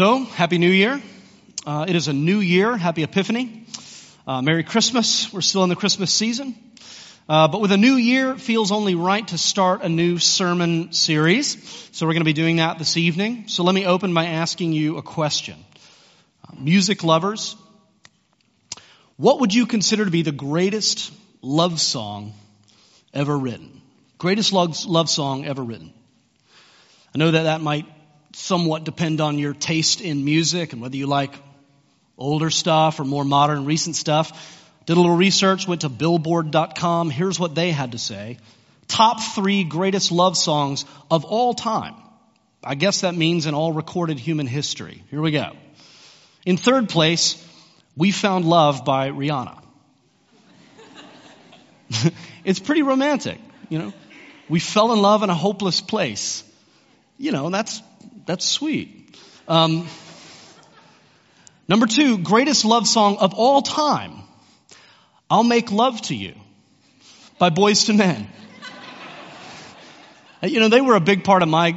So, Happy New Year. Uh, it is a new year. Happy Epiphany. Uh, Merry Christmas. We're still in the Christmas season. Uh, but with a new year, it feels only right to start a new sermon series. So we're going to be doing that this evening. So let me open by asking you a question. Uh, music lovers, what would you consider to be the greatest love song ever written? Greatest love, love song ever written. I know that that might somewhat depend on your taste in music and whether you like older stuff or more modern, recent stuff. Did a little research, went to billboard.com. Here's what they had to say. Top three greatest love songs of all time. I guess that means in all recorded human history. Here we go. In third place, We Found Love by Rihanna. it's pretty romantic, you know. We fell in love in a hopeless place. You know, that's that's sweet. Um, number two, greatest love song of all time. I'll make love to you by Boyz II Men. you know, they were a big part of my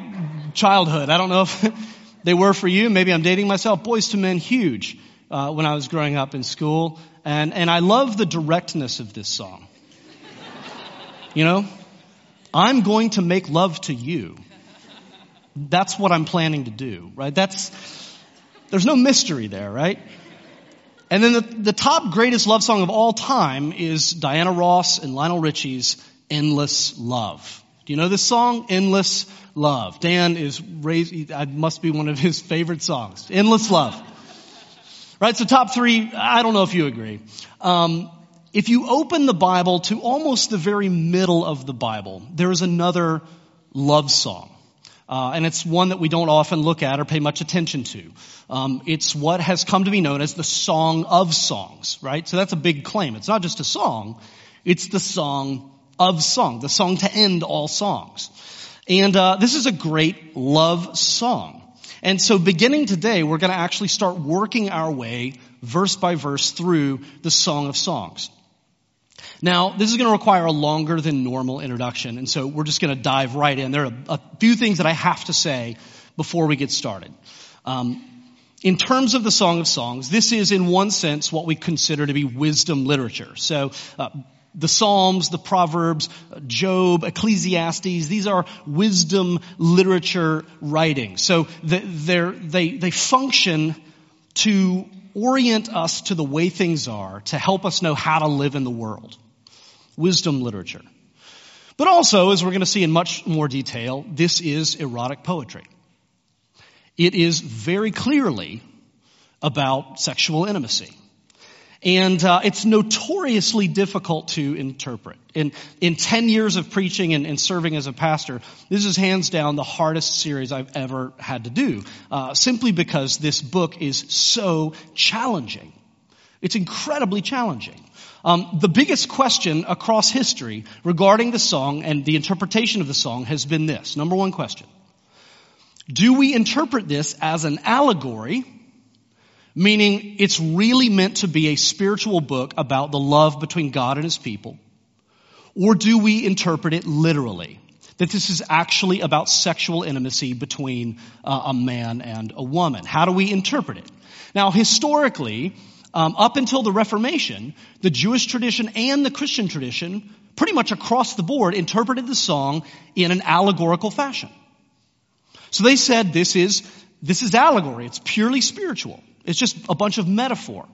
childhood. I don't know if they were for you. Maybe I'm dating myself. Boyz II Men, huge uh, when I was growing up in school. And, and I love the directness of this song. You know, I'm going to make love to you. That's what I'm planning to do, right? That's, there's no mystery there, right? And then the, the top greatest love song of all time is Diana Ross and Lionel Richie's Endless Love. Do you know this song? Endless Love. Dan is raised, I must be one of his favorite songs. Endless Love. Right, so top three, I don't know if you agree. Um, if you open the Bible to almost the very middle of the Bible, there is another love song. Uh, and it's one that we don't often look at or pay much attention to. Um, it's what has come to be known as the Song of Songs, right? So that's a big claim. It's not just a song; it's the song of song, the song to end all songs. And uh, this is a great love song. And so, beginning today, we're going to actually start working our way verse by verse through the Song of Songs. Now, this is going to require a longer than normal introduction, and so we're just going to dive right in. There are a, few things that I have to say before we get started. Um, in terms of the Song of Songs, this is in one sense what we consider to be wisdom literature. So, uh, the Psalms, the Proverbs, Job, Ecclesiastes, these are wisdom literature writings. So they, they function to orient us to the way things are, to help us know how to live in the world wisdom literature. But also, as we're going to see in much more detail, this is erotic poetry. It is very clearly about sexual intimacy. And uh, it's notoriously difficult to interpret. In, in 10 years of preaching and, and, serving as a pastor, this is hands down the hardest series I've ever had to do, uh, simply because this book is so challenging. It's incredibly challenging. Um, the biggest question across history regarding the song and the interpretation of the song has been this. Number one question. Do we interpret this as an allegory, meaning it's really meant to be a spiritual book about the love between God and his people? Or do we interpret it literally? That this is actually about sexual intimacy between uh, a man and a woman. How do we interpret it? Now, historically, um, up until the Reformation, the Jewish tradition and the Christian tradition, pretty much across the board, interpreted the song in an allegorical fashion. So they said this is, this is allegory. It's purely spiritual. It's just a bunch of metaphor.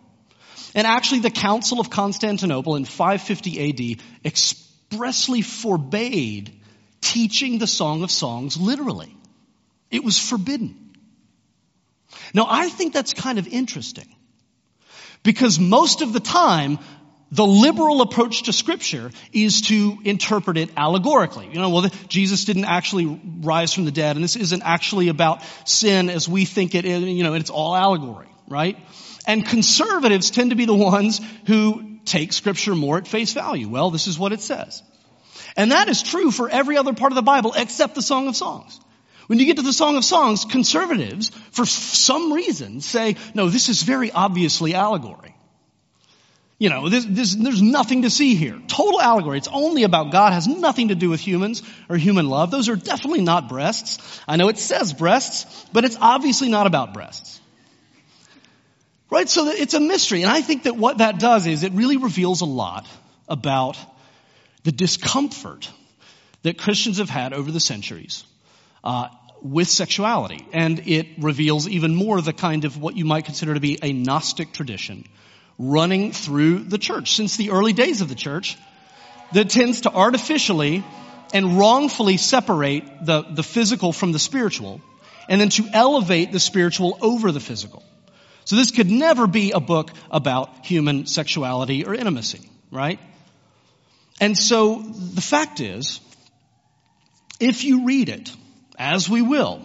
And actually the Council of Constantinople in 550 AD expressly forbade teaching the Song of Songs literally. It was forbidden. Now I think that's kind of interesting. Because most of the time, the liberal approach to scripture is to interpret it allegorically. You know, well, Jesus didn't actually rise from the dead, and this isn't actually about sin as we think it is, you know, it's all allegory, right? And conservatives tend to be the ones who take scripture more at face value. Well, this is what it says. And that is true for every other part of the Bible except the Song of Songs. When you get to the Song of Songs, conservatives, for some reason, say, no, this is very obviously allegory. You know, this, this, there's nothing to see here. Total allegory. It's only about God, has nothing to do with humans or human love. Those are definitely not breasts. I know it says breasts, but it's obviously not about breasts. Right? So it's a mystery. And I think that what that does is it really reveals a lot about the discomfort that Christians have had over the centuries uh, with sexuality. And it reveals even more the kind of what you might consider to be a Gnostic tradition running through the church since the early days of the church that tends to artificially and wrongfully separate the, the physical from the spiritual and then to elevate the spiritual over the physical. So this could never be a book about human sexuality or intimacy, right? And so the fact is, if you read it, as we will,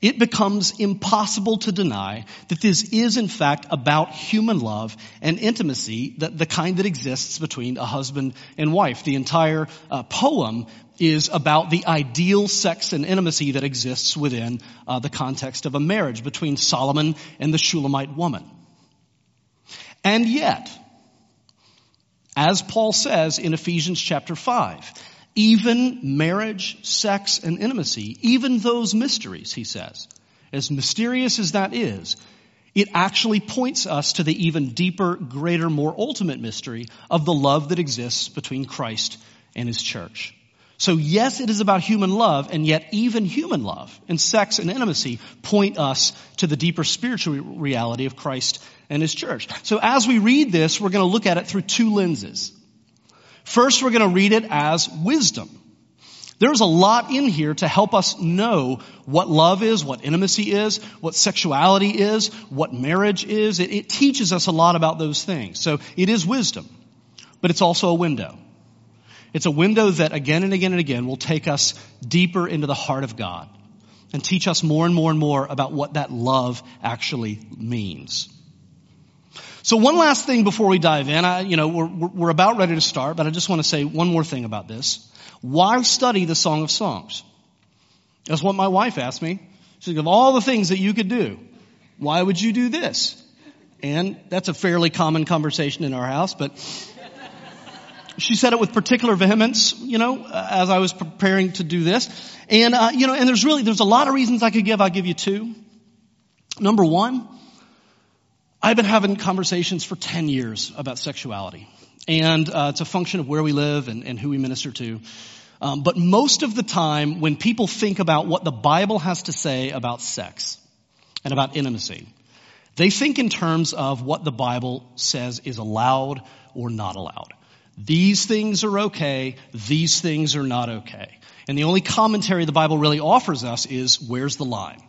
it becomes impossible to deny that this is in fact about human love and intimacy, the, the kind that exists between a husband and wife. The entire uh, poem is about the ideal sex and intimacy that exists within uh, the context of a marriage between Solomon and the Shulamite woman. And yet, as Paul says in Ephesians chapter 5, even marriage, sex, and intimacy, even those mysteries, he says, as mysterious as that is, it actually points us to the even deeper, greater, more ultimate mystery of the love that exists between Christ and his church. So yes, it is about human love, and yet even human love and sex and intimacy point us to the deeper spiritual reality of Christ and his church. So as we read this, we're going to look at it through two lenses. First, we're going to read it as wisdom. There's a lot in here to help us know what love is, what intimacy is, what sexuality is, what marriage is. It, it, teaches us a lot about those things. So it is wisdom, but it's also a window. It's a window that again and again and again will take us deeper into the heart of God and teach us more and more and more about what that love actually means. So one last thing before we dive in, I, you know, we're, we're about ready to start, but I just want to say one more thing about this. Why study the Song of Songs? That's what my wife asked me. She said, of all the things that you could do, why would you do this? And that's a fairly common conversation in our house, but she said it with particular vehemence, you know, as I was preparing to do this. And, uh, you know, and there's really, there's a lot of reasons I could give. I'll give you two. Number one, I've been having conversations for 10 years about sexuality. And uh, it's a function of where we live and, and who we minister to. Um, but most of the time, when people think about what the Bible has to say about sex and about intimacy, they think in terms of what the Bible says is allowed or not allowed. These things are okay, these things are not okay. And the only commentary the Bible really offers us is where's the line?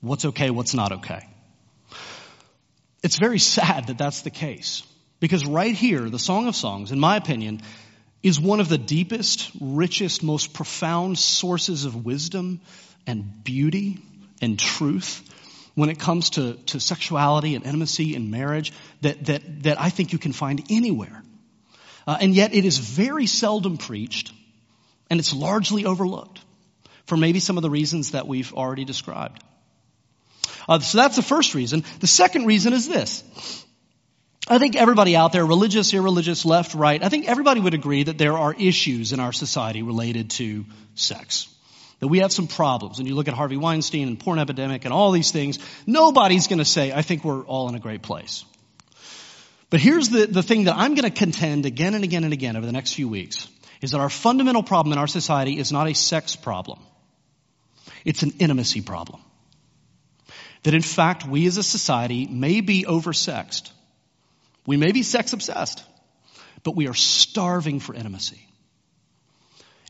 What's okay, what's not okay? It's very sad that that's the case. Because right here, the Song of Songs, in my opinion, is one of the deepest, richest, most profound sources of wisdom and beauty and truth when it comes to, to sexuality and intimacy and marriage that, that, that I think you can find anywhere. Uh, and yet it is very seldom preached and it's largely overlooked for maybe some of the reasons that we've already described. Uh, so that's the first reason. The second reason is this. I think everybody out there, religious, irreligious, left, right, I think everybody would agree that there are issues in our society related to sex. That we have some problems. And you look at Harvey Weinstein and porn epidemic and all these things, nobody's gonna say, I think we're all in a great place. But here's the, the thing that I'm gonna contend again and again and again over the next few weeks, is that our fundamental problem in our society is not a sex problem. It's an intimacy problem that in fact we as a society may be oversexed. We may be sex obsessed, but we are starving for intimacy.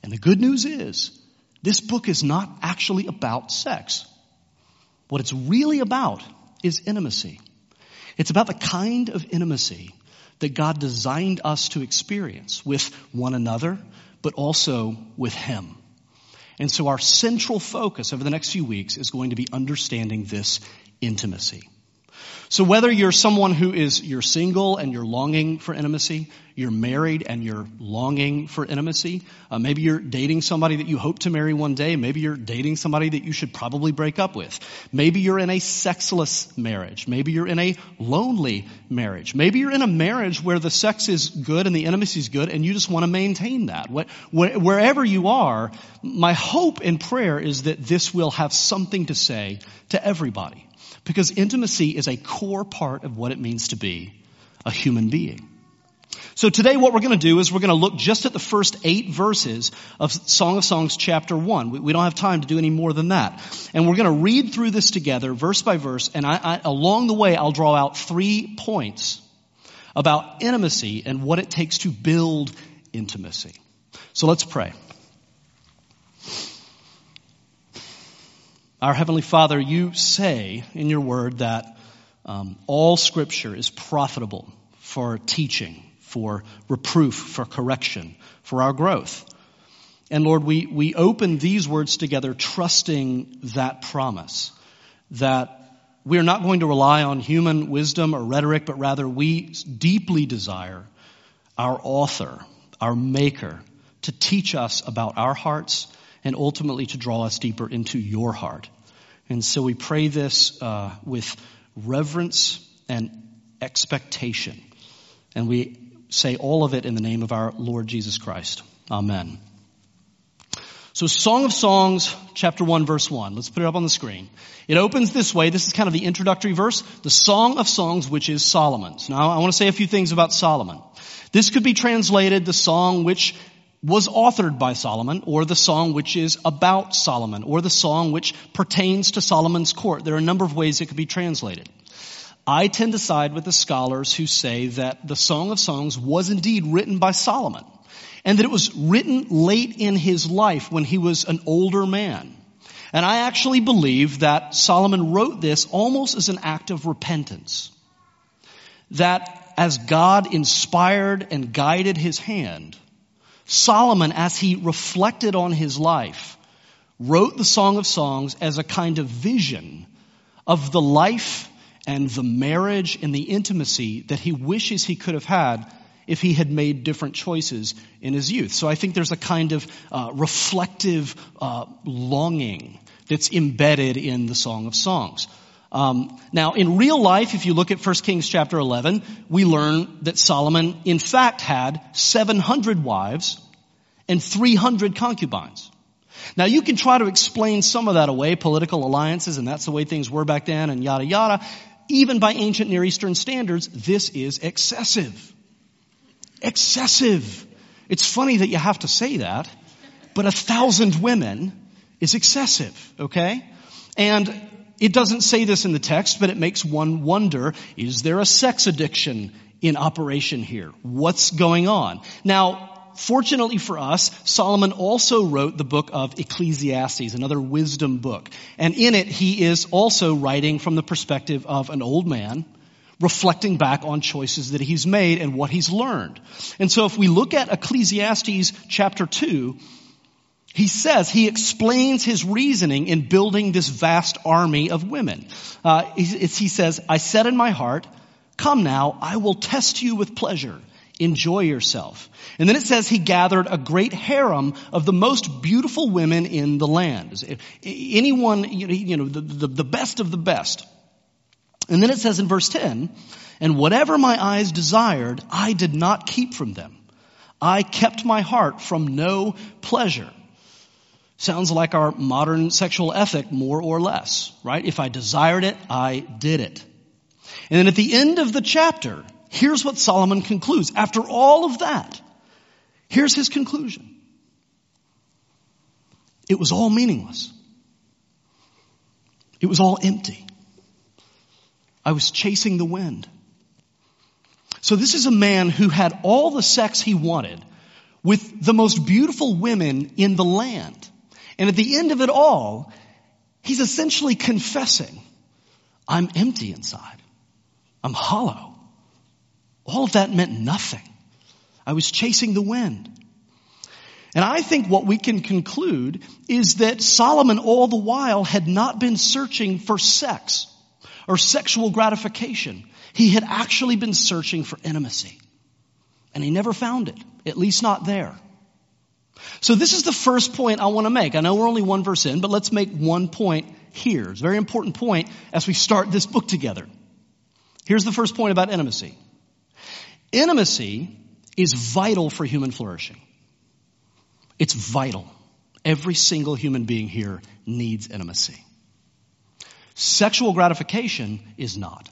And the good news is, this book is not actually about sex. What it's really about is intimacy. It's about the kind of intimacy that God designed us to experience with one another, but also with Him. And so our central focus over the next few weeks is going to be understanding this intimacy. So whether you're someone who is, you're single and you're longing for intimacy, you're married and you're longing for intimacy, uh, maybe you're dating somebody that you hope to marry one day, maybe you're dating somebody that you should probably break up with, maybe you're in a sexless marriage, maybe you're in a lonely marriage, maybe you're in a marriage where the sex is good and the intimacy is good and you just want to maintain that. Wherever you are, my hope and prayer is that this will have something to say to everybody. Because intimacy is a core part of what it means to be a human being. So today what we're going to do is we're going to look just at the first eight verses of Song of Songs chapter one. We, we don't have time to do any more than that. And we're going to read through this together verse by verse and I, I, along the way I'll draw out three points about intimacy and what it takes to build intimacy. So let's pray. Our Heavenly Father, you say in your word that um, all Scripture is profitable for teaching, for reproof, for correction, for our growth. And Lord, we, we open these words together trusting that promise that we are not going to rely on human wisdom or rhetoric, but rather we deeply desire our author, our maker, to teach us about our hearts and ultimately to draw us deeper into your heart. And so we pray this uh, with reverence and expectation. And we say all of it in the name of our Lord Jesus Christ. Amen. So Song of Songs, chapter 1, verse 1. Let's put it up on the screen. It opens this way. This is kind of the introductory verse. The Song of Songs, which is Solomon's. Now, I want to say a few things about Solomon. This could be translated the song which was authored by Solomon, or the song which is about Solomon, or the song which pertains to Solomon's court. There are a number of ways it could be translated. I tend to side with the scholars who say that the Song of Songs was indeed written by Solomon, and that it was written late in his life when he was an older man. And I actually believe that Solomon wrote this almost as an act of repentance. That as God inspired and guided his hand, Solomon, as he reflected on his life, wrote the Song of Songs as a kind of vision of the life and the marriage and the intimacy that he wishes he could have had if he had made different choices in his youth. So I think there's a kind of uh, reflective uh, longing that's embedded in the Song of Songs. Um, now, in real life, if you look at 1 Kings chapter 11, we learn that Solomon, in fact, had 700 wives and 300 concubines. Now, you can try to explain some of that away, political alliances, and that's the way things were back then, and yada yada. Even by ancient Near Eastern standards, this is excessive. Excessive. It's funny that you have to say that, but a thousand women is excessive, okay? And it doesn't say this in the text, but it makes one wonder, is there a sex addiction in operation here? What's going on? Now, fortunately for us, Solomon also wrote the book of Ecclesiastes, another wisdom book. And in it, he is also writing from the perspective of an old man, reflecting back on choices that he's made and what he's learned. And so if we look at Ecclesiastes chapter 2, he says, he explains his reasoning in building this vast army of women. Uh, he, he says, I said in my heart, come now, I will test you with pleasure. Enjoy yourself. And then it says he gathered a great harem of the most beautiful women in the land. Anyone, you know, the, the, the best of the best. And then it says in verse 10, and whatever my eyes desired, I did not keep from them. I kept my heart from no pleasure. Sounds like our modern sexual ethic, more or less, right? If I desired it, I did it. And then at the end of the chapter, here's what Solomon concludes. After all of that, here's his conclusion. It was all meaningless. It was all empty. I was chasing the wind. So this is a man who had all the sex he wanted with the most beautiful women in the land. And at the end of it all, he's essentially confessing, I'm empty inside. I'm hollow. All of that meant nothing. I was chasing the wind. And I think what we can conclude is that Solomon all the while had not been searching for sex or sexual gratification. He had actually been searching for intimacy. And he never found it, at least not there. So this is the first point I want to make. I know we're only one verse in, but let's make one point here. It's a very important point as we start this book together. Here's the first point about intimacy. Intimacy is vital for human flourishing. It's vital. Every single human being here needs intimacy. Sexual gratification is not.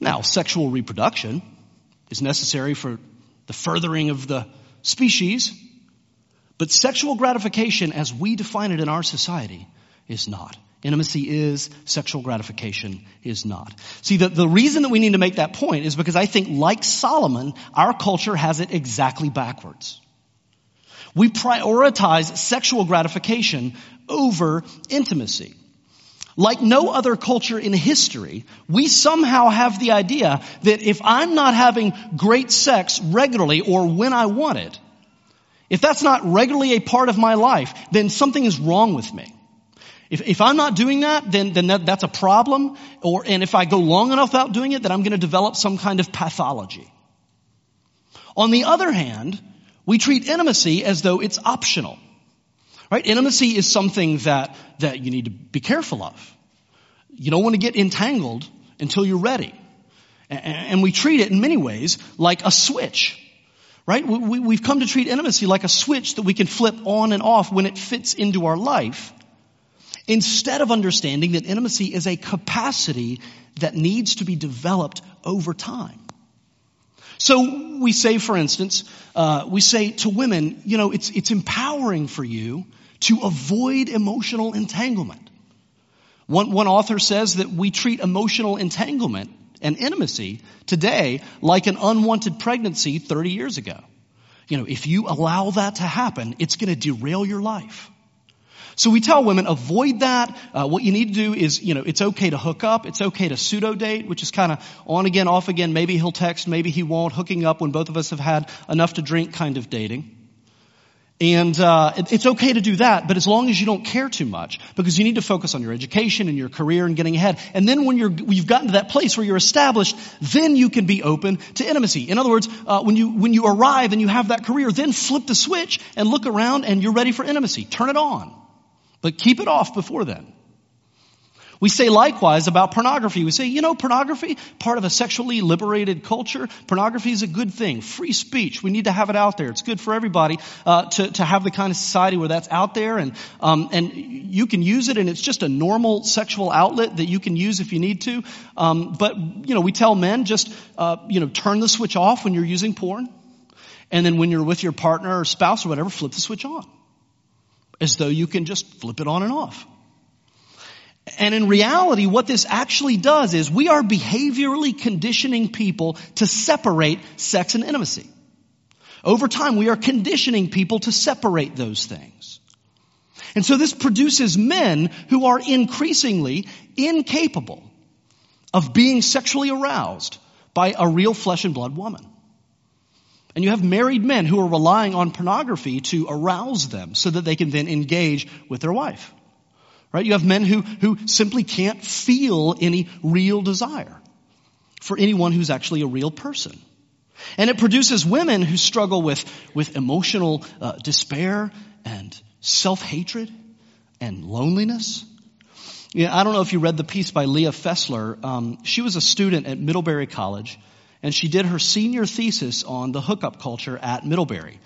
Now, sexual reproduction is necessary for the furthering of the species, but sexual gratification, as we define it in our society, is not. Intimacy is, sexual gratification is not. See, the, the reason that we need to make that point is because I think, like Solomon, our culture has it exactly backwards. We prioritize sexual gratification over intimacy. Like no other culture in history, we somehow have the idea that if I'm not having great sex regularly or when I want it, if that's not regularly a part of my life, then something is wrong with me. If, if I'm not doing that, then, then that, that's a problem. Or, and if I go long enough without doing it, then I'm going to develop some kind of pathology. On the other hand, we treat intimacy as though it's optional. Right? Intimacy is something that, that you need to be careful of. You don't want to get entangled until you're ready. And we treat it in many ways like a switch. Right? We've come to treat intimacy like a switch that we can flip on and off when it fits into our life. Instead of understanding that intimacy is a capacity that needs to be developed over time. So we say, for instance, uh, we say to women, you know, it's, it's empowering for you to avoid emotional entanglement. One, one author says that we treat emotional entanglement and intimacy today like an unwanted pregnancy 30 years ago. You know, if you allow that to happen, it's going to derail your life. So we tell women, avoid that. Uh, what you need to do is, you know, it's okay to hook up. It's okay to pseudo date, which is kind of on again, off again. Maybe he'll text, maybe he won't. Hooking up when both of us have had enough to drink kind of dating. And uh, it, it's okay to do that, but as long as you don't care too much, because you need to focus on your education and your career and getting ahead. And then when you're you've gotten to that place where you're established, then you can be open to intimacy. In other words, uh, when you when you arrive and you have that career, then flip the switch and look around, and you're ready for intimacy. Turn it on. But keep it off before then. We say likewise about pornography. We say, you know, pornography, part of a sexually liberated culture, pornography is a good thing. Free speech. We need to have it out there. It's good for everybody uh, to, to have the kind of society where that's out there and, um, and you can use it and it's just a normal sexual outlet that you can use if you need to. Um, but, you know, we tell men just, uh, you know, turn the switch off when you're using porn. And then when you're with your partner or spouse or whatever, flip the switch on as though you can just flip it on and off. And in reality, what this actually does is we are behaviorally conditioning people to separate sex and intimacy. Over time, we are conditioning people to separate those things. And so this produces men who are increasingly incapable of being sexually aroused by a real flesh and blood woman. And you have married men who are relying on pornography to arouse them so that they can then engage with their wife. Right? You have men who, who simply can't feel any real desire for anyone who's actually a real person. And it produces women who struggle with, with emotional uh, despair and self-hatred and loneliness. Yeah, I don't know if you read the piece by Leah Fessler. Um, she was a student at Middlebury College and she did her senior thesis on the hookup culture at Middlebury.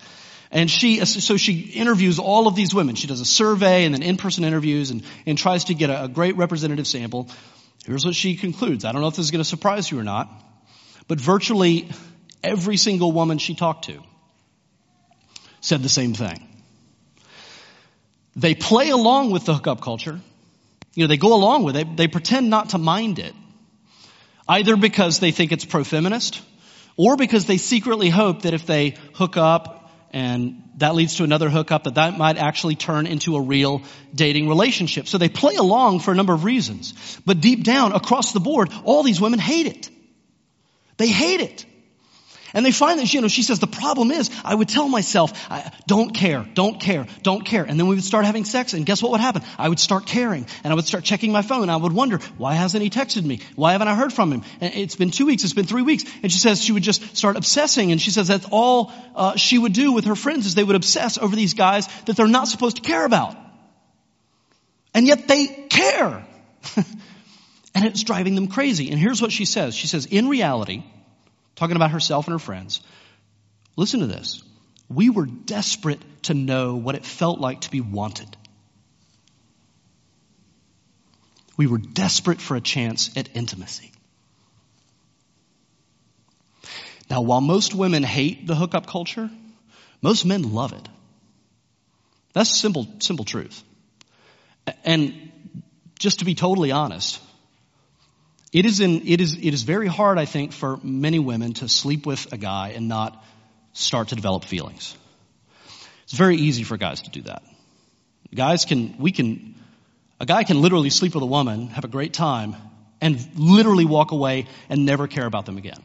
And she, so she interviews all of these women. She does a survey and then in-person interviews and, and tries to get a, a great representative sample. Here's what she concludes. I don't know if this is going to surprise you or not, but virtually every single woman she talked to said the same thing. They play along with the hookup culture. You know, they go along with it. They pretend not to mind it. Either because they think it's pro-feminist, or because they secretly hope that if they hook up and that leads to another hookup, that that might actually turn into a real dating relationship. So they play along for a number of reasons. But deep down, across the board, all these women hate it. They hate it. And they find that, you know, she says, the problem is, I would tell myself, I don't care, don't care, don't care. And then we would start having sex, and guess what would happen? I would start caring, and I would start checking my phone, I would wonder, why hasn't he texted me? Why haven't I heard from him? And it's been two weeks, it's been three weeks. And she says she would just start obsessing, and she says that's all uh, she would do with her friends is they would obsess over these guys that they're not supposed to care about. And yet they care. and it's driving them crazy. And here's what she says. She says, in reality, talking about herself and her friends. Listen to this. We were desperate to know what it felt like to be wanted. We were desperate for a chance at intimacy. Now, while most women hate the hookup culture, most men love it. That's simple, simple truth. And just to be totally honest, it is, in, it, is, it is very hard, I think, for many women to sleep with a guy and not start to develop feelings. It's very easy for guys to do that. Guys can, we can, a guy can literally sleep with a woman, have a great time, and literally walk away and never care about them again.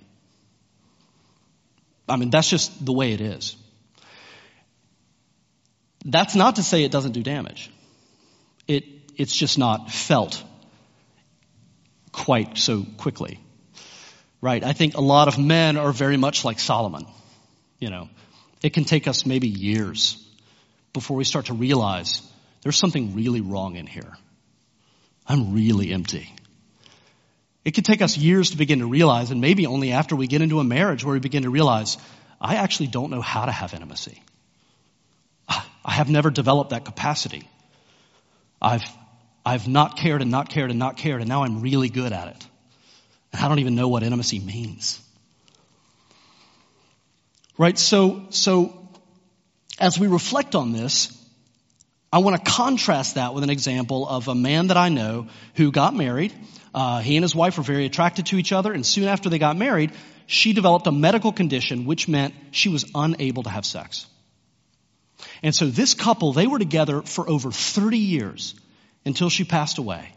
I mean, that's just the way it is. That's not to say it doesn't do damage. It, it's just not felt quite so quickly. Right? I think a lot of men are very much like Solomon. You know, it can take us maybe years before we start to realize there's something really wrong in here. I'm really empty. It could take us years to begin to realize, and maybe only after we get into a marriage where we begin to realize, I actually don't know how to have intimacy. I have never developed that capacity. I've I've not cared and not cared and not cared, and now I'm really good at it. And I don't even know what intimacy means. Right? So, so, as we reflect on this, I want to contrast that with an example of a man that I know who got married. Uh, he and his wife were very attracted to each other, and soon after they got married, she developed a medical condition which meant she was unable to have sex. And so this couple, they were together for over 30 years until she passed away.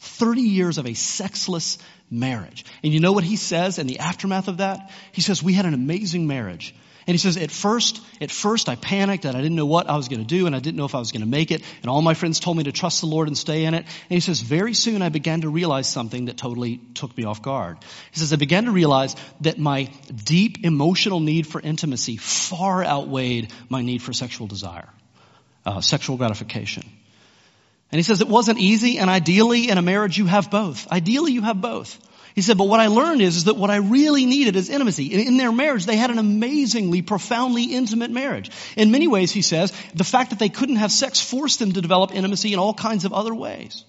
30 years of a sexless marriage. And you know what he says in the aftermath of that? He says, we had an amazing marriage. And he says, at first, at first I panicked and I didn't know what I was going to do and I didn't know if I was going to make it. And all my friends told me to trust the Lord and stay in it. And he says, very soon I began to realize something that totally took me off guard. He says, I began to realize that my deep emotional need for intimacy far outweighed my need for sexual desire, uh, sexual gratification. And he says it wasn't easy, and ideally in a marriage you have both. Ideally you have both. He said, but what I learned is, is that what I really needed is intimacy. In, in their marriage, they had an amazingly, profoundly intimate marriage. In many ways, he says, the fact that they couldn't have sex forced them to develop intimacy in all kinds of other ways.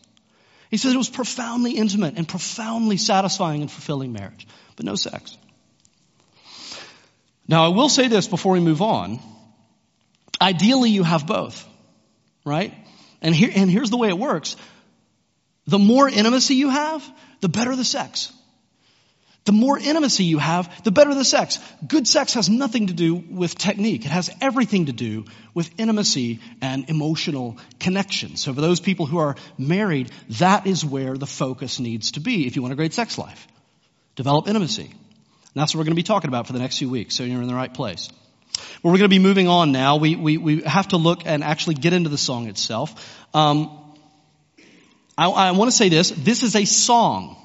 He says it was profoundly intimate and profoundly satisfying and fulfilling marriage, but no sex. Now, I will say this before we move on. Ideally, you have both, right? And here, and here's the way it works. The more intimacy you have, the better the sex. The more intimacy you have, the better the sex. Good sex has nothing to do with technique. It has everything to do with intimacy and emotional connection. So for those people who are married, that is where the focus needs to be if you want a great sex life. Develop intimacy. And that's what we're going to be talking about for the next few weeks, so you're in the right place. Well, we're going to be moving on now. We, we, we have to look and actually get into the song itself. Um, I, I want to say this. This is a song.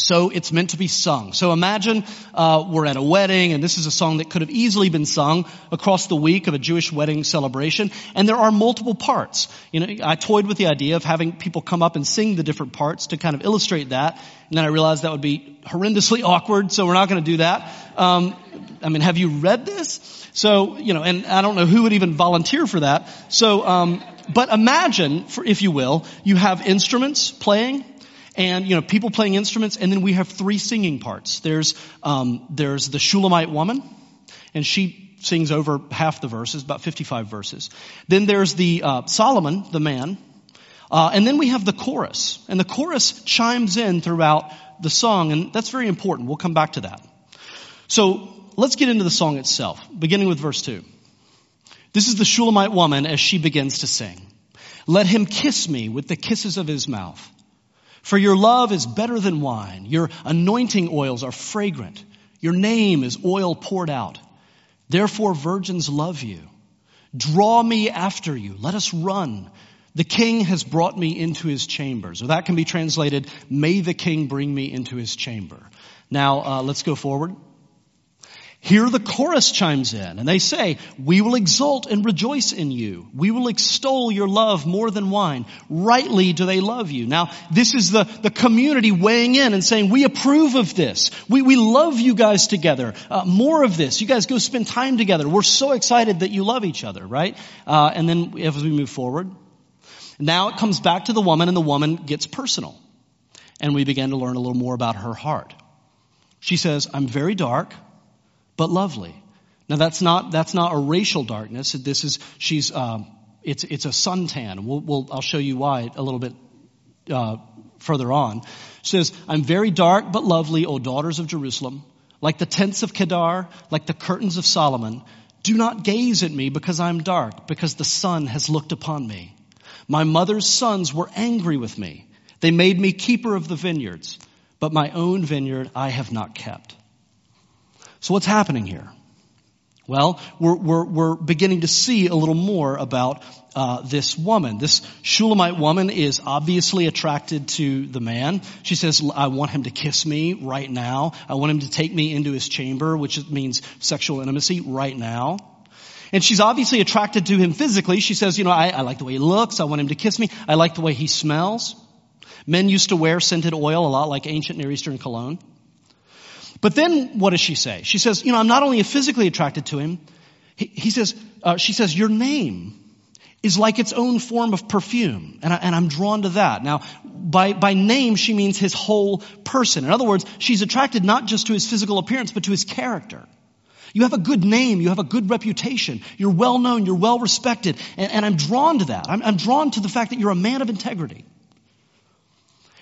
So it's meant to be sung. So imagine uh, we're at a wedding, and this is a song that could have easily been sung across the week of a Jewish wedding celebration. And there are multiple parts. You know, I toyed with the idea of having people come up and sing the different parts to kind of illustrate that. And then I realized that would be horrendously awkward, so we're not going to do that. Um, I mean, have you read this? So you know, and I don't know who would even volunteer for that. So, um, but imagine, for, if you will, you have instruments playing and you know people playing instruments, and then we have three singing parts. There's um, there's the Shulamite woman, and she sings over half the verses, about 55 verses. Then there's the uh, Solomon, the man, uh, and then we have the chorus, and the chorus chimes in throughout the song, and that's very important. We'll come back to that. So let's get into the song itself, beginning with verse two. This is the Shulamite woman as she begins to sing. Let him kiss me with the kisses of his mouth. For your love is better than wine. Your anointing oils are fragrant. Your name is oil poured out. Therefore virgins love you. Draw me after you. Let us run. The king has brought me into his chambers. Or that can be translated, may the king bring me into his chamber. Now, uh, let's go forward. Here the chorus chimes in and they say, we will exult and rejoice in you. We will extol your love more than wine. Rightly do they love you. Now, this is the, the community weighing in and saying, we approve of this. We, we love you guys together. Uh, more of this. You guys go spend time together. We're so excited that you love each other, right? Uh, and then as we move forward, now it comes back to the woman and the woman gets personal. And we begin to learn a little more about her heart. She says, I'm very dark but lovely. Now that's not, that's not a racial darkness. This is, she's, um, it's, it's a suntan. We'll, we'll, I'll show you why a little bit, uh, further on. She says, I'm very dark but lovely, O daughters of Jerusalem. Like the tents of Kedar, like the curtains of Solomon. Do not gaze at me because I'm dark, because the sun has looked upon me. My mother's sons were angry with me. They made me keeper of the vineyards, but my own vineyard I have not kept. So what's happening here? Well, we're, we're, we're beginning to see a little more about uh, this woman. This Shulamite woman is obviously attracted to the man. She says, I want him to kiss me right now. I want him to take me into his chamber, which means sexual intimacy right now. And she's obviously attracted to him physically. She says, you know, I, I like the way he looks. I want him to kiss me. I like the way he smells. Men used to wear scented oil a lot like ancient Near Eastern cologne. But then what does she say? She says, you know, I'm not only physically attracted to him, he, he says, uh, she says, your name is like its own form of perfume. And, I, am drawn to that. Now, by, by name, she means his whole person. In other words, she's attracted not just to his physical appearance, but to his character. You have a good name. You have a good reputation. You're well known. You're well respected. And, and I'm drawn to that. I'm, I'm drawn to the fact that you're a man of integrity.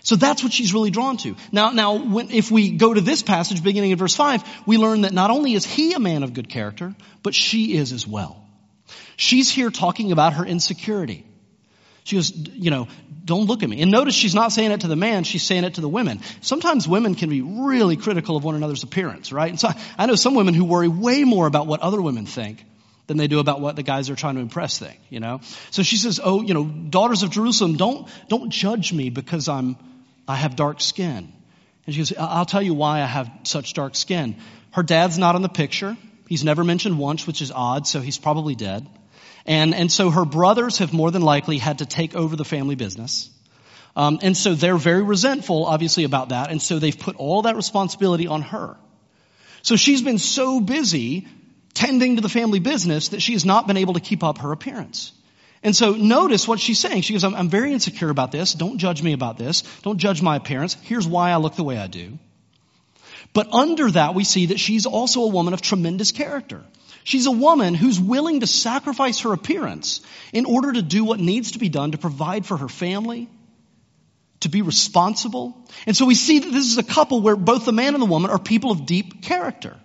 So that's what she's really drawn to. Now, now, when, if we go to this passage beginning in verse 5, we learn that not only is he a man of good character, but she is as well. She's here talking about her insecurity. She goes, you know, don't look at me. And notice she's not saying it to the man, she's saying it to the women. Sometimes women can be really critical of one another's appearance, right? And so I know some women who worry way more about what other women think than they do about what the guys are trying to impress thing, you know? So she says, oh, you know, daughters of Jerusalem, don't, don't judge me because I'm, I have dark skin. And she goes, I'll tell you why I have such dark skin. Her dad's not in the picture. He's never mentioned once, which is odd, so he's probably dead. And, and so her brothers have more than likely had to take over the family business. Um, and so they're very resentful, obviously, about that. And so they've put all that responsibility on her. So she's been so busy tending to the family business that she has not been able to keep up her appearance. And so notice what she's saying. She goes, I'm, I'm, very insecure about this. Don't judge me about this. Don't judge my appearance. Here's why I look the way I do. But under that, we see that she's also a woman of tremendous character. She's a woman who's willing to sacrifice her appearance in order to do what needs to be done to provide for her family, to be responsible. And so we see that this is a couple where both the man and the woman are people of deep character.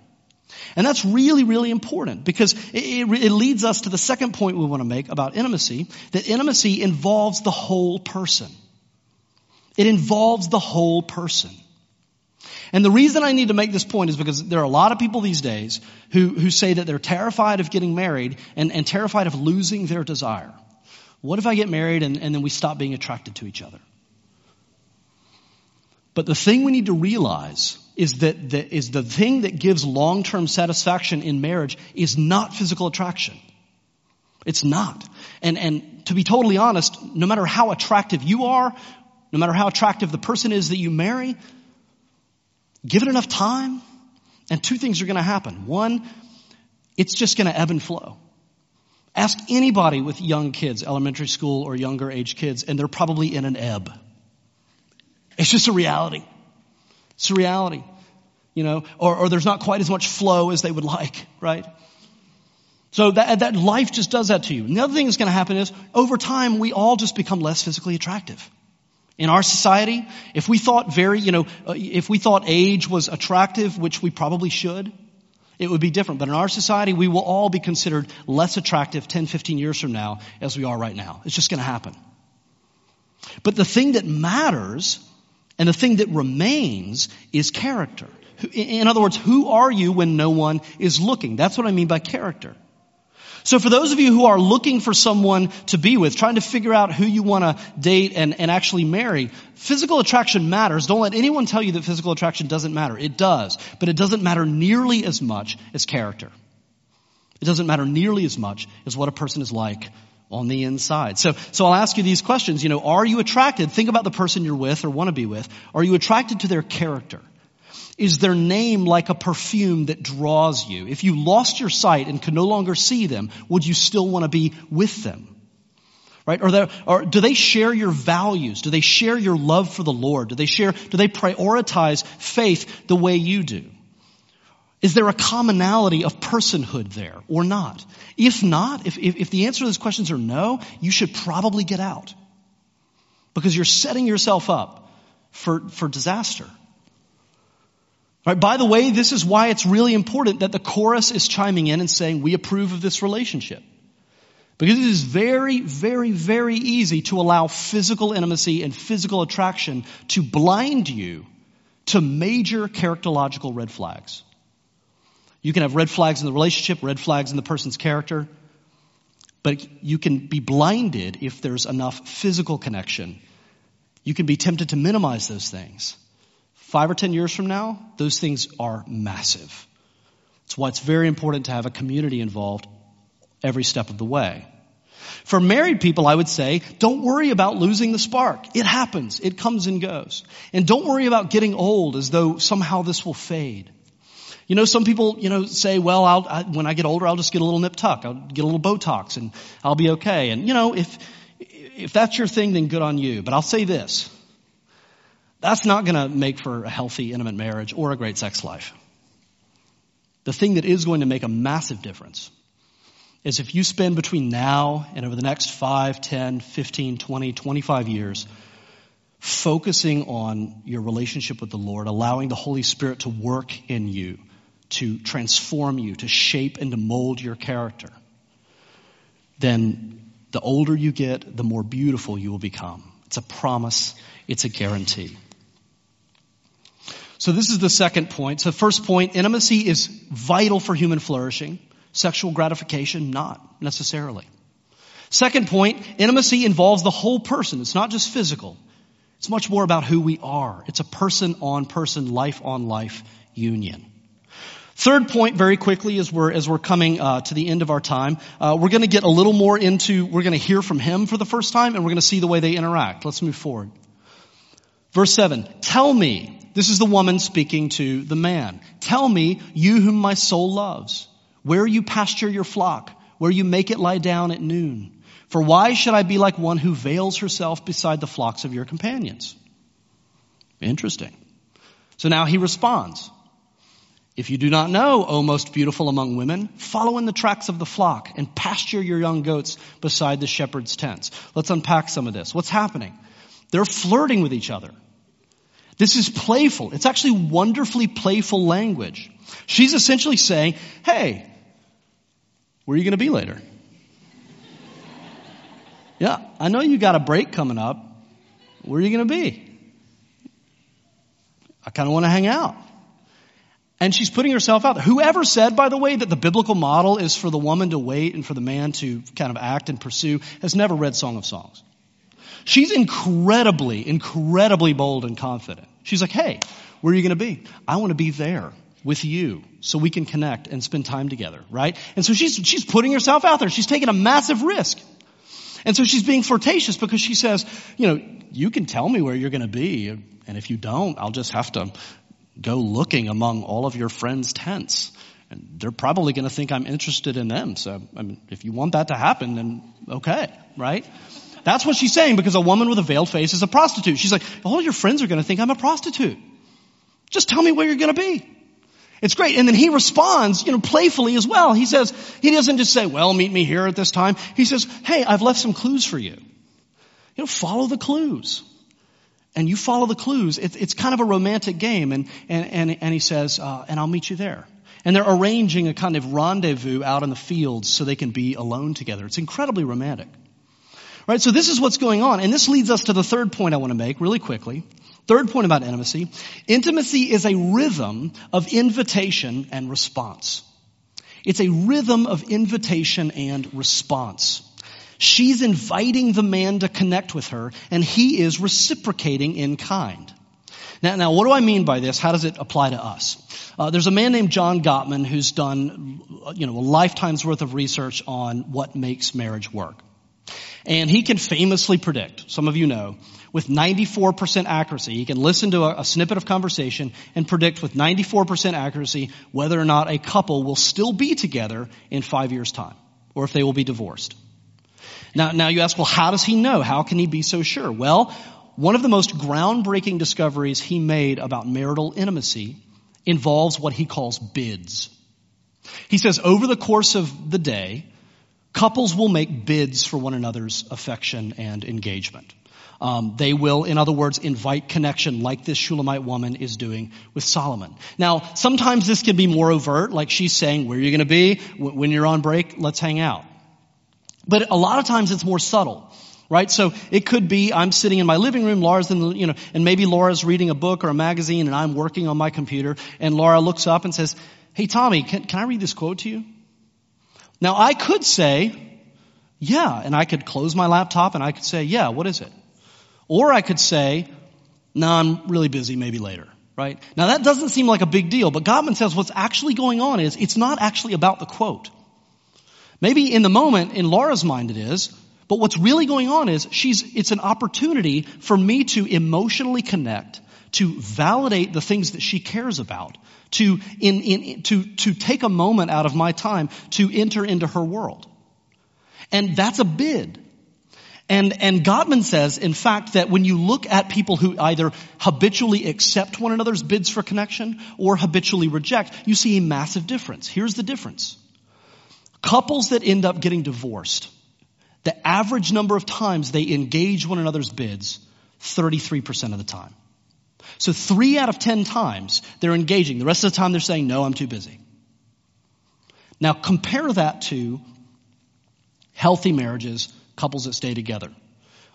And that's really, really important because it, it, it, leads us to the second point we want to make about intimacy, that intimacy involves the whole person. It involves the whole person. And the reason I need to make this point is because there are a lot of people these days who, who say that they're terrified of getting married and, and terrified of losing their desire. What if I get married and, and then we stop being attracted to each other? But the thing we need to realize is that the, is the thing that gives long-term satisfaction in marriage is not physical attraction. It's not. And, and to be totally honest, no matter how attractive you are, no matter how attractive the person is that you marry, give it enough time and two things are going to happen. One, it's just going to ebb and flow. Ask anybody with young kids, elementary school or younger age kids, and they're probably in an ebb. It's just a reality. It's a reality. You know, or, or there's not quite as much flow as they would like, right? So that, that life just does that to you. And the other thing that's going to happen is over time, we all just become less physically attractive. In our society, if we thought very, you know, uh, if we thought age was attractive, which we probably should, it would be different. But in our society, we will all be considered less attractive 10, 15 years from now as we are right now. It's just going to happen. But the thing that matters and the thing that remains is character. In other words, who are you when no one is looking? That's what I mean by character. So for those of you who are looking for someone to be with, trying to figure out who you want to date and, and actually marry, physical attraction matters. Don't let anyone tell you that physical attraction doesn't matter. It does. But it doesn't matter nearly as much as character. It doesn't matter nearly as much as what a person is like on the inside. So, so I'll ask you these questions. You know, are you attracted? Think about the person you're with or want to be with. Are you attracted to their character? Is their name like a perfume that draws you? If you lost your sight and could no longer see them, would you still want to be with them? Right? Or, or do they share your values? Do they share your love for the Lord? Do they share, do they prioritize faith the way you do? Is there a commonality of personhood there or not? If not, if, if, if, the answer to those questions are no, you should probably get out. Because you're setting yourself up for, for disaster. Right, by the way, this is why it's really important that the chorus is chiming in and saying, we approve of this relationship. Because it is very, very, very easy to allow physical intimacy and physical attraction to blind you to major characterological red flags. You can have red flags in the relationship, red flags in the person's character, but you can be blinded if there's enough physical connection. You can be tempted to minimize those things. Five or ten years from now, those things are massive. That's why it's very important to have a community involved every step of the way. For married people, I would say, don't worry about losing the spark. It happens. It comes and goes. And don't worry about getting old as though somehow this will fade. You know, some people, you know, say, well, I'll, I, when I get older, I'll just get a little nip tuck. I'll get a little Botox and I'll be okay. And, you know, if, if that's your thing, then good on you. But I'll say this. That's not going to make for a healthy, intimate marriage or a great sex life. The thing that is going to make a massive difference is if you spend between now and over the next 5, 10, 15, 20, 25 years focusing on your relationship with the Lord, allowing the Holy Spirit to work in you to transform you, to shape and to mold your character, then the older you get, the more beautiful you will become. It's a promise, it's a guarantee. So this is the second point. So first point, intimacy is vital for human flourishing. Sexual gratification, not necessarily. Second point, intimacy involves the whole person. It's not just physical. It's much more about who we are. It's a person on person, life on life union. Third point, very quickly, as we're as we're coming uh, to the end of our time, uh, we're going to get a little more into. We're going to hear from him for the first time, and we're going to see the way they interact. Let's move forward. Verse seven. Tell me. This is the woman speaking to the man. Tell me, you whom my soul loves, where you pasture your flock, where you make it lie down at noon. For why should I be like one who veils herself beside the flocks of your companions? Interesting. So now he responds. If you do not know, O most beautiful among women, follow in the tracks of the flock and pasture your young goats beside the shepherd's tents. Let's unpack some of this. What's happening? They're flirting with each other. This is playful. It's actually wonderfully playful language. She's essentially saying, hey, where are you going to be later? yeah, I know you got a break coming up. Where are you going to be? I kind of want to hang out. And she's putting herself out there. Whoever said, by the way, that the biblical model is for the woman to wait and for the man to kind of act and pursue has never read Song of Songs. She's incredibly, incredibly bold and confident. She's like, hey, where are you going to be? I want to be there with you so we can connect and spend time together, right? And so she's, she's putting herself out there. She's taking a massive risk. And so she's being flirtatious because she says, you know, you can tell me where you're going to be. And if you don't, I'll just have to go looking among all of your friends' tents. And they're probably going to think I'm interested in them. So, I mean, if you want that to happen, then okay, right? That's what she's saying because a woman with a veiled face is a prostitute. She's like, all your friends are going to think I'm a prostitute. Just tell me where you're going to be. It's great. And then he responds, you know, playfully as well. He says, he doesn't just say, well, meet me here at this time. He says, hey, I've left some clues for you. You know, follow the clues and you follow the clues. It, it's kind of a romantic game. And, and, and, and he says, uh, and I'll meet you there. And they're arranging a kind of rendezvous out in the fields so they can be alone together. It's incredibly romantic. Right? So this is what's going on. And this leads us to the third point I want to make really quickly. Third point about intimacy. Intimacy is a rhythm of invitation and response. It's a rhythm of invitation and response. She's inviting the man to connect with her, and he is reciprocating in kind. Now, now what do I mean by this? How does it apply to us? Uh, there's a man named John Gottman who's done, you know, a lifetime's worth of research on what makes marriage work. And he can famously predict, some of you know, with 94% accuracy. He can listen to a, a, snippet of conversation and predict with 94% accuracy whether or not a couple will still be together in five years' time, or if they will be divorced. Now, now you ask, well, how does he know? How can he be so sure? Well, one of the most groundbreaking discoveries he made about marital intimacy involves what he calls bids. He says over the course of the day, couples will make bids for one another's affection and engagement. Um, they will, in other words, invite connection like this Shulamite woman is doing with Solomon. Now, sometimes this can be more overt, like she's saying, where are you going to be? When you're on break, let's hang out. But a lot of times it's more subtle. Right? So it could be I'm sitting in my living room, Laura's in the, you know, and maybe Laura's reading a book or a magazine and I'm working on my computer and Laura looks up and says, Hey Tommy, can, can I read this quote to you? Now I could say, yeah, and I could close my laptop and I could say, yeah, what is it? Or I could say, no, I'm really busy, maybe later. Right? Now that doesn't seem like a big deal, but Gottman says what's actually going on is it's not actually about the quote. Maybe in the moment, in Laura's mind it is, but what's really going on is she's, it's an opportunity for me to emotionally connect, to validate the things that she cares about, to, in, in, to, to take a moment out of my time to enter into her world. And that's a bid. And, and Gottman says, in fact, that when you look at people who either habitually accept one another's bids for connection or habitually reject, you see a massive difference. Here's the difference. Couples that end up getting divorced, the average number of times they engage one another's bids, 33% of the time. So three out of 10 times they're engaging. The rest of the time they're saying, no, I'm too busy. Now compare that to healthy marriages, couples that stay together.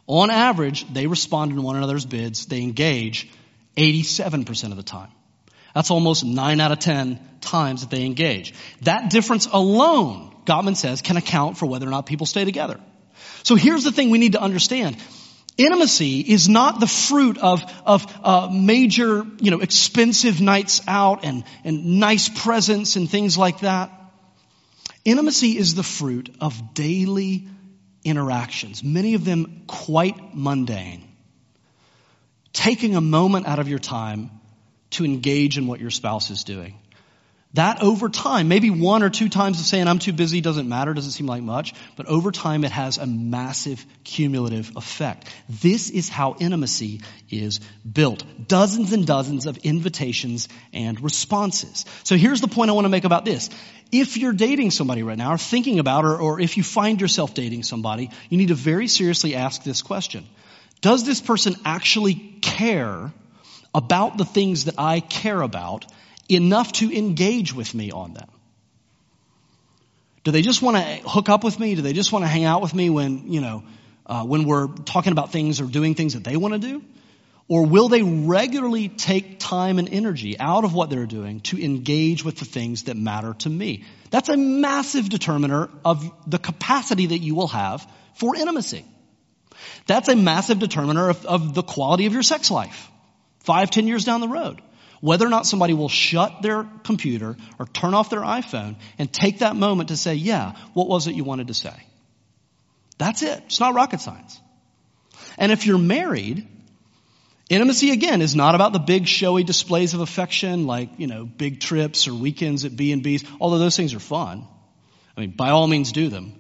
On average, they respond to one another's bids, they engage 87% of the time. That's almost 9 out of 10 times that they engage. That difference alone Gottman says can account for whether or not people stay together. So here's the thing we need to understand. Intimacy is not the fruit of, of uh, major, you know, expensive nights out and, and nice presents and things like that. Intimacy is the fruit of daily interactions, many of them quite mundane. Taking a moment out of your time to engage in what your spouse is doing. That over time, maybe one or two times of saying I'm too busy doesn't matter, doesn't seem like much, but over time it has a massive cumulative effect. This is how intimacy is built. Dozens and dozens of invitations and responses. So here's the point I want to make about this. If you're dating somebody right now or thinking about or, or if you find yourself dating somebody, you need to very seriously ask this question. Does this person actually care about the things that I care about enough to engage with me on them? Do they just want to hook up with me? Do they just want to hang out with me when, you know, uh, when we're talking about things or doing things that they want to do? Or will they regularly take time and energy out of what they're doing to engage with the things that matter to me? That's a massive determiner of the capacity that you will have for intimacy. That's a massive determiner of, of the quality of your sex life. Five, ten years down the road. Whether or not somebody will shut their computer or turn off their iPhone and take that moment to say, yeah, what was it you wanted to say? That's it. It's not rocket science. And if you're married, intimacy again is not about the big showy displays of affection like, you know, big trips or weekends at B&Bs, although those things are fun. I mean, by all means do them.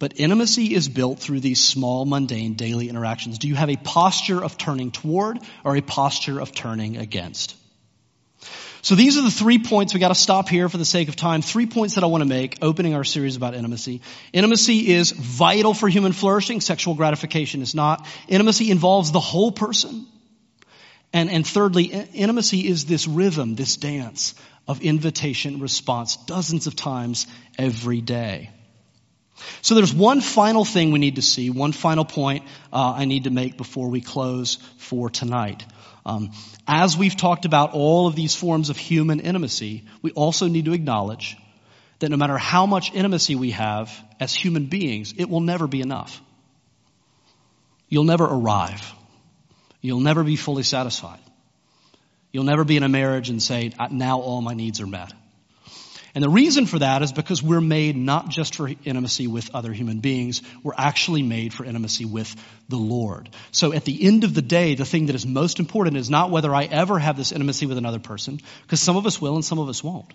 But intimacy is built through these small, mundane, daily interactions. Do you have a posture of turning toward or a posture of turning against? So these are the three points. We got to stop here for the sake of time. Three points that I want to make, opening our series about intimacy. Intimacy is vital for human flourishing. Sexual gratification is not. Intimacy involves the whole person. And, and thirdly, intimacy is this rhythm, this dance of invitation response dozens of times every day. So there's one final thing we need to see, one final point uh, I need to make before we close for tonight. Um, as we've talked about all of these forms of human intimacy, we also need to acknowledge that no matter how much intimacy we have as human beings, it will never be enough. You'll never arrive. You'll never be fully satisfied. You'll never be in a marriage and say, now all my needs are met. And the reason for that is because we're made not just for intimacy with other human beings, we're actually made for intimacy with the Lord. So at the end of the day, the thing that is most important is not whether I ever have this intimacy with another person, because some of us will and some of us won't.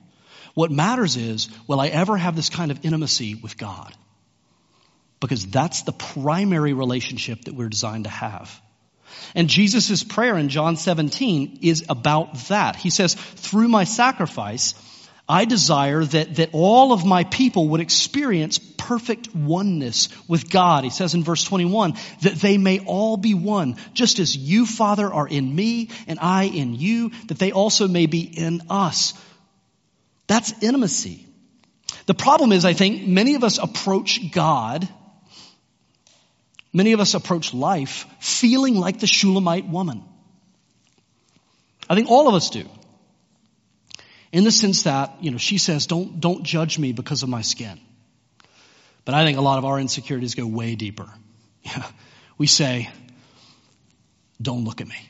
What matters is, will I ever have this kind of intimacy with God? Because that's the primary relationship that we're designed to have. And Jesus' prayer in John 17 is about that. He says, through my sacrifice, I desire that, that all of my people would experience perfect oneness with God. He says in verse 21, that they may all be one, just as you, Father, are in me and I in you, that they also may be in us. That's intimacy. The problem is, I think, many of us approach God, many of us approach life feeling like the Shulamite woman. I think all of us do. In the sense that, you know, she says, don't, don't judge me because of my skin. But I think a lot of our insecurities go way deeper. we say, don't look at me.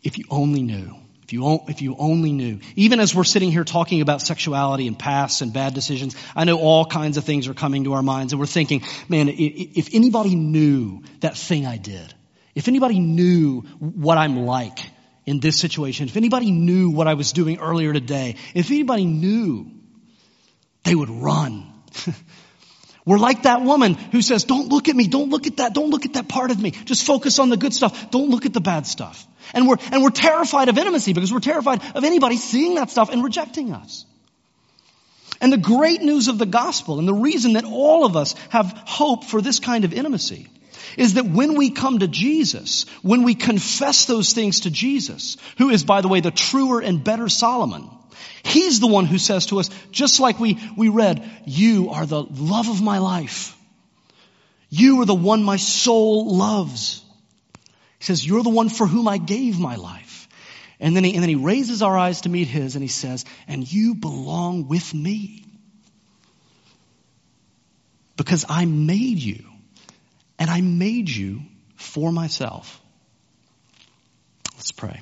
If you only knew. If you, if you only knew. Even as we're sitting here talking about sexuality and past and bad decisions, I know all kinds of things are coming to our minds and we're thinking, man, if anybody knew that thing I did, if anybody knew what I'm like, in this situation, if anybody knew what I was doing earlier today, if anybody knew, they would run. We're like that woman who says, don't look at me, don't look at that, don't look at that part of me. Just focus on the good stuff. Don't look at the bad stuff. And we're, and we're terrified of intimacy because we're terrified of anybody seeing that stuff and rejecting us. And the great news of the gospel and the reason that all of us have hope for this kind of intimacy is that when we come to Jesus, when we confess those things to Jesus, who is, by the way, the truer and better Solomon, he's the one who says to us, just like we, we read, you are the love of my life. You are the one my soul loves. He says, you're the one for whom I gave my life. And then he, and then he raises our eyes to meet his and he says, and you belong with me. Because I made you and I made you for myself. Let's pray.